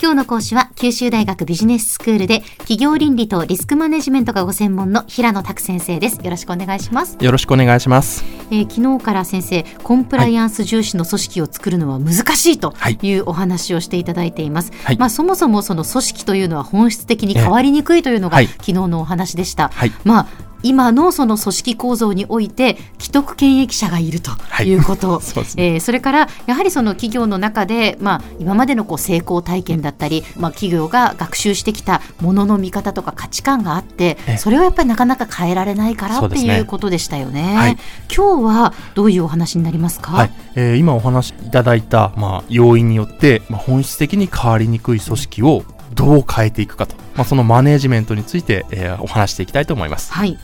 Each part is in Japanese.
今日の講師は九州大学ビジネススクールで企業倫理とリスクマネジメントがご専門の平野拓先生です。よろしくお願いします。よろしくお願いします。えー昨日から先生、コンプライアンス重視の組織を作るのは難しいとはいいうお話をしていただいています。はいまあそもそもその組織というのは本質的に変わりにくいというのが、はい昨日のお話でした。はいまあ今のその組織構造において既得権益者がいるとはい。いうこと、そうですね。えーそれからやはりその企業の中で、まあ、今までのこう成功体験だったり、まあ、企業が学習してきたものの見方とか価値観があってええ。それをやっぱりなかなか変えられないからっていうことでしたよね。はい。今日はどういうお話になりますか、はい、えー今お話しいただいた、まあ、要因によって、まあ、本質的に変わりにくい組織をどう変えていくかと、まあ、そのマネージメントについて、えーお話していきたいと思います。はい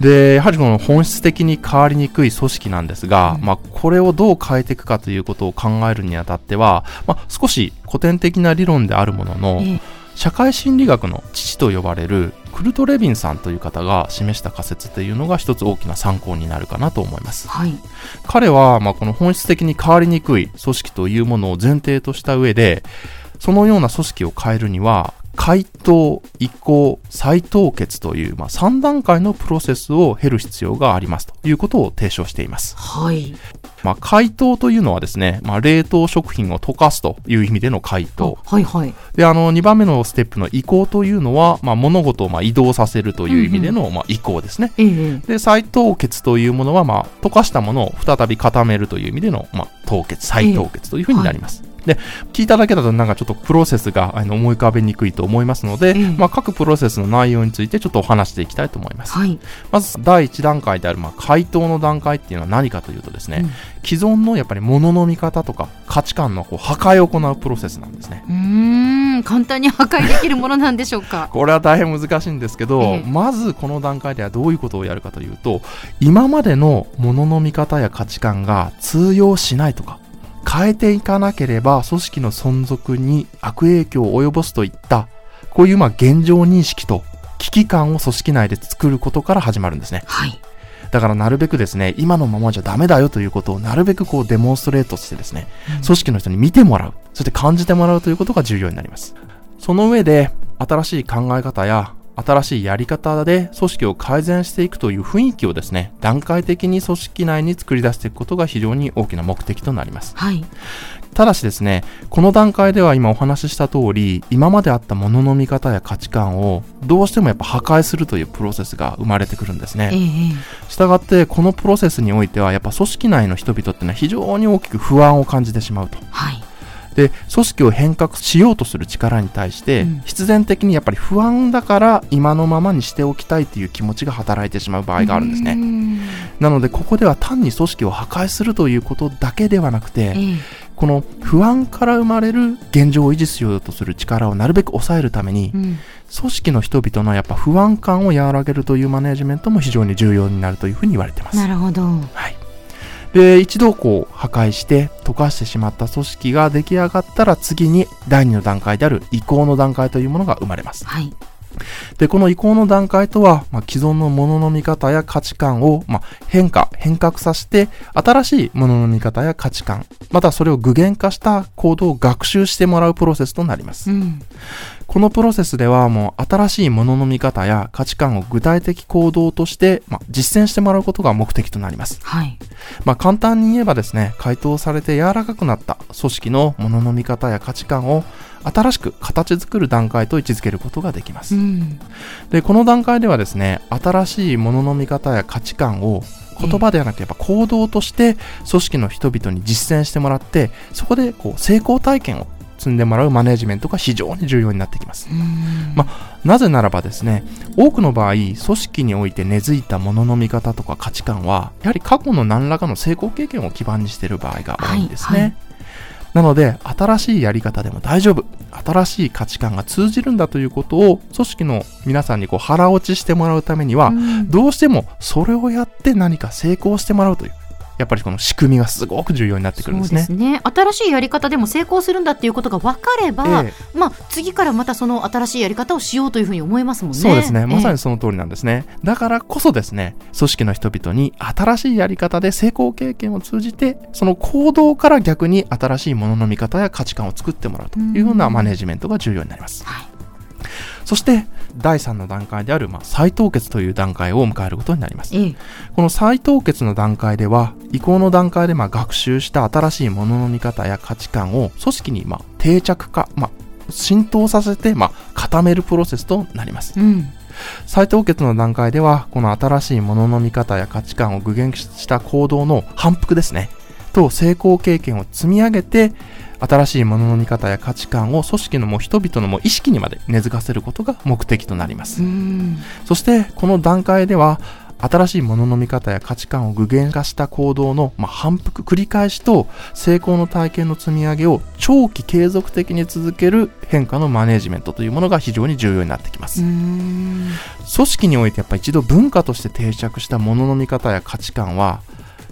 で、やはりこの本質的に変わりにくい組織なんですが、うん。まあ、これをどう変えていくかということを考えるにあたっては、まあ、少し古典的な理論であるものの、ええ。社会心理学の父と呼ばれるクルト・レビンさんという方が示した仮説というのが一つ大きな参考になるかなと思います。はい。彼は、まあ、この本質的に変わりにくい組織というものを前提とした上で、そのような組織を変えるには、回答、移行、再凍結という、まあ、3段階のプロセスを経る必要がありますということを提唱しています。はいまあ、解凍というのはですね、まあ、冷凍食品を溶かすという意味での解凍。あはいはいで、あの、2番目のステップの移行というのは、まあ、物事をまあ移動させるという意味での、まあ、移行ですね。ええで、再凍結というものは、まあ、溶かしたものを再び固めるという意味での、まあ、凍結、再凍結というふうになります。で、聞いただけだとなんかちょっとプロセスがあの思い浮かべにくいと思いますので、ええまあ、各プロセスの内容についてちょっとお話していきたいと思います。はい。まず、第1段階である、まあ、回答の段階っていうのは何かというとですね、うん。既存のやっぱり物の見方とか価値観のこう破壊を行うプロセスなんですね。うーん。簡単に破壊できるものなんでしょうか？これは大変難しいんですけど、ええ。まずこの段階ではどういうことをやるかというと、今までの物の見方や価値観が通用しないとか、変えていかなければ組織の存続に悪影響を及ぼすといった、こういうまあ現状認識と危機感を組織内で作ることから始まるんですね。はいだからなるべくですね、今のままじゃダメだよということをなるべくこうデモンストレートしてですね、うん組織の人に見てもらう、そして感じてもらうということが重要になります。その上で、新しい考え方や、新しいやり方で組織を改善していくという雰囲気をですね、段階的に組織内に作り出していくことが非常に大きな目的となります。はいただしですね、この段階では今お話しした通り、今まであったものの見方や価値観をどうしてもやっぱ破壊するというプロセスが生まれてくるんですね。ええしたがって、このプロセスにおいては、やっぱ組織内の人々っていうのは非常に大きく不安を感じてしまうと。はいで、組織を変革しようとする力に対して、うん必然的にやっぱり不安だから今のままにしておきたいという気持ちが働いてしまう場合があるんですね。ねなので、ここでは単に組織を破壊するということだけではなくて、ええこの不安から生まれる現状を維持しようとする力をなるべく抑えるために、うん組織の人々のやっぱ不安感を和らげるというマネジメントも非常に重要になるというふうに言われています。なるほどはい。で、一度こう破壊して溶かしてしまった組織が出来上がったら次に第2の段階である移行の段階というものが生まれます。はいで、この移行の段階とは、まあ、既存のものの見方や価値観を、まあ、変化、変革させて、新しいものの見方や価値観、またそれを具現化した行動を学習してもらうプロセスとなります。うんこのプロセスではもう新しいものの見方や価値観を具体的行動として、まあ、実践してもらうことが目的となります。はいまあ、簡単に言えばですね、解凍されて柔らかくなった組織のものの見方や価値観を新しく形作る段階と位置づけることができます。うんで、この段階ではですね、新しいものの見方や価値観を言葉ではなくやっぱ行動として組織の人々に実践してもらって、そこでこう成功体験を積んでもらうマネジメントが非常に重要になってきます。うんまなぜならばですね、多くの場合、組織において根付いたものの見方とか価値観は、やはり過去の何らかの成功経験を基盤にしている場合が多いんですね。はいはいなので、新しいやり方でも大丈夫。新しい価値観が通じるんだということを、組織の皆さんにこう腹落ちしてもらうためには、うんどうしてもそれをやって何か成功してもらうという、やっぱりこの仕組みがすごく重要になってくるんですね。そうですね新しいやり方でも成功するんだっていうことが分かれば、えまあ、次からまたその新しいやり方をしようというふうに思いますもんね。そうですね。まさえにその通りなんですね。だからこそですね、組織の人々に新しいやり方で成功経験を通じて、その行動から逆に新しいものの見方や価値観を作ってもらうというようなマネジメントが重要になります。はいそして、第3の段階である、まあ、再凍結という段階を迎えることになります。ええこの再凍結の段階では、移行の段階でまあ学習した新しいものの見方や価値観を組織にまあ定着化、まあ、浸透させてまあ固めるプロセスとなります。うん再凍結の段階では、この新しいものの見方や価値観を具現した行動の反復ですね。と成功経験を積み上げて、新しいものの見方や価値観を組織のもう人々のもう意識にまで根付かせることが目的となります。うんそして、この段階では、新しいものの見方や価値観を具現化した行動の、まあ、反復繰り返しと成功の体験の積み上げを長期継続的に続ける変化のマネジメントというものが非常に重要になってきます。うん組織においてやっぱ一度文化として定着したものの見方や価値観は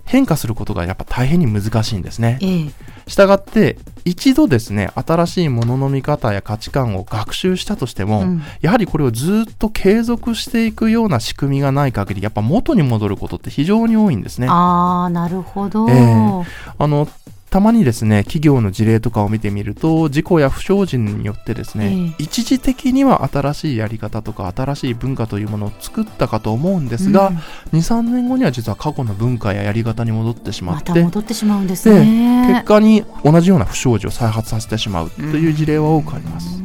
変化することがやっぱ大変に難しいんですね。ええしたがって一度ですね新しいものの見方や価値観を学習したとしても、うんやはりこれをずっと継続していくような仕組みがない限りやっぱ元に戻ることって非常に多いんですね。あああなるほど、ええのたまにですね企業の事例とかを見てみると事故や不祥事によってですね、え一時的には新しいやり方とか新しい文化というものを作ったかと思うんですが、うん23年後には実は過去の文化ややり方に戻ってしままったて戻ってしまうんですね。結果に同じような不祥事を再発させてしまうという事例は多くあります。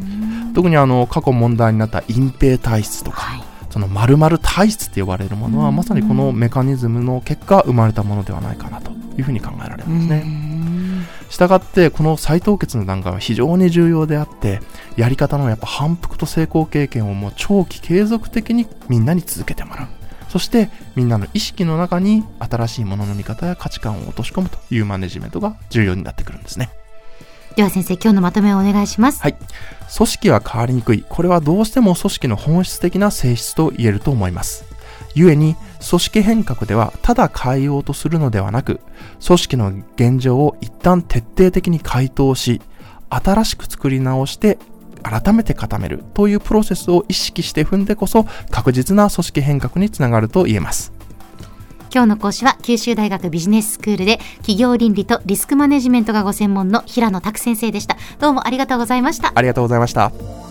特にあの過去問題になった隠蔽体質とか、はいその〇〇体質って呼ばれるものは、うんまさにこのメカニズムの結果生まれたものではないかなというふうに考えられますね。うんしたがってこの再凍結の段階は非常に重要であってやり方のやっぱ反復と成功経験をもう長期継続的にみんなに続けてもらう。そしてみんなの意識の中に新しいものの見方や価値観を落とし込むというマネジメントが重要になってくるんですね。では先生今日のまとめをお願いします。はい。組織は変わりにくい。これはどうしても組織の本質的な性質と言えると思います。故に組織変革ではただ変えようとするのではなく組織の現状を一旦徹底的に回答し新しく作り直して改めて固めるというプロセスを意識して踏んでこそ確実な組織変革につながると言えます今日の講師は九州大学ビジネススクールで企業倫理とリスクマネジメントがご専門の平野拓先生でした。どうもありがとうございました。ありがとうございました